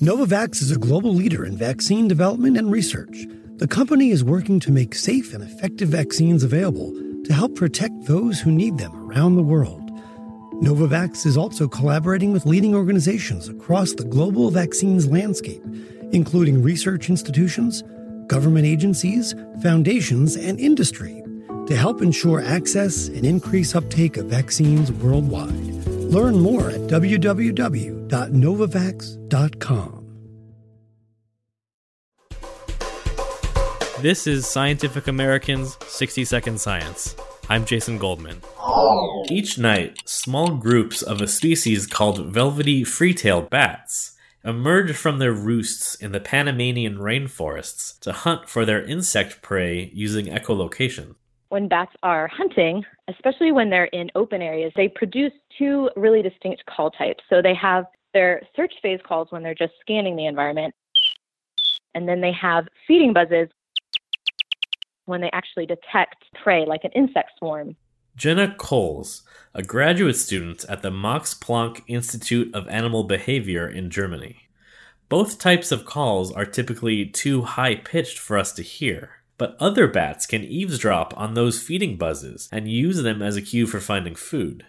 Novavax is a global leader in vaccine development and research. The company is working to make safe and effective vaccines available to help protect those who need them around the world. Novavax is also collaborating with leading organizations across the global vaccines landscape, including research institutions, government agencies, foundations, and industry, to help ensure access and increase uptake of vaccines worldwide. Learn more at www.novavax.com. This is Scientific American's 60 Second Science. I'm Jason Goldman. Each night, small groups of a species called velvety free-tailed bats emerge from their roosts in the Panamanian rainforests to hunt for their insect prey using echolocation. When bats are hunting, especially when they're in open areas, they produce two really distinct call types. So they have their search phase calls when they're just scanning the environment, and then they have feeding buzzes when they actually detect prey like an insect swarm. Jenna Kohles, a graduate student at the Max Planck Institute of Animal Behavior in Germany. Both types of calls are typically too high pitched for us to hear, but other bats can eavesdrop on those feeding buzzes and use them as a cue for finding food.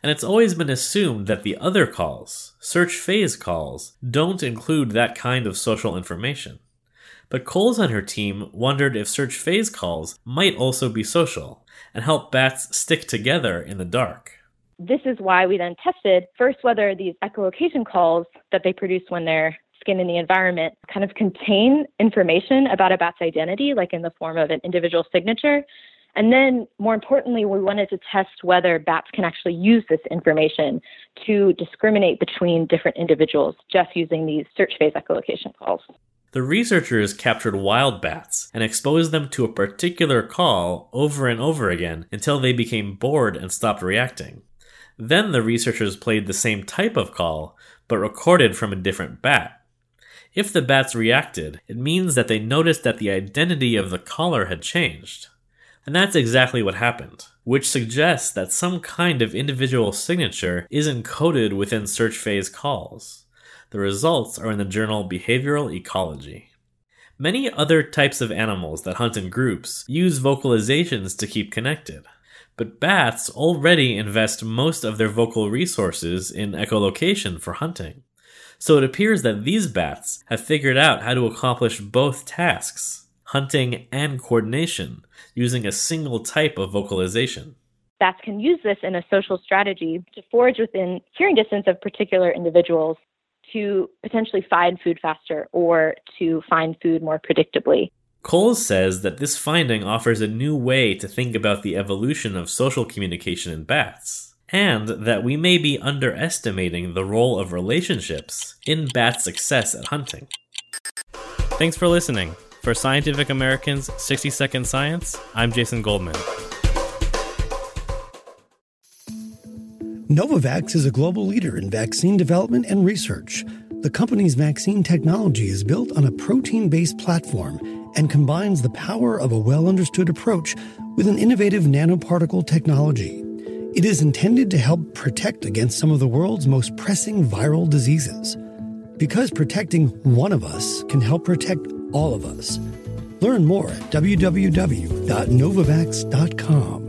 And it's always been assumed that the other calls, search phase calls, don't include that kind of social information. But Kohles and her team wondered if search phase calls might also be social and help bats stick together in the dark. This is why we then tested first whether these echolocation calls that they produce when they're scanning the environment kind of contain information about a bat's identity, like in the form of an individual signature. And then, more importantly, we wanted to test whether bats can actually use this information to discriminate between different individuals just using these search phase echolocation calls. The researchers captured wild bats and exposed them to a particular call over and over again until they became bored and stopped reacting. Then the researchers played the same type of call, but recorded from a different bat. If the bats reacted, it means that they noticed that the identity of the caller had changed. And that's exactly what happened, which suggests that some kind of individual signature is encoded within search phase calls. The results are in the journal Behavioral Ecology. Many other types of animals that hunt in groups use vocalizations to keep connected, but bats already invest most of their vocal resources in echolocation for hunting. So it appears that these bats have figured out how to accomplish both tasks, hunting and coordination, using a single type of vocalization. Bats can use this in a social strategy to forage within hearing distance of particular individuals to potentially find food faster or to find food more predictably. Kohles says that this finding offers a new way to think about the evolution of social communication in bats, and that we may be underestimating the role of relationships in bats' success at hunting. Thanks for listening. For Scientific American's 60 Second Science, I'm Jason Goldman. Novavax is a global leader in vaccine development and research. The company's vaccine technology is built on a protein based platform and combines the power of a well understood approach with an innovative nanoparticle technology. It is intended to help protect against some of the world's most pressing viral diseases. Because protecting one of us can help protect all of us. Learn more at www.novavax.com.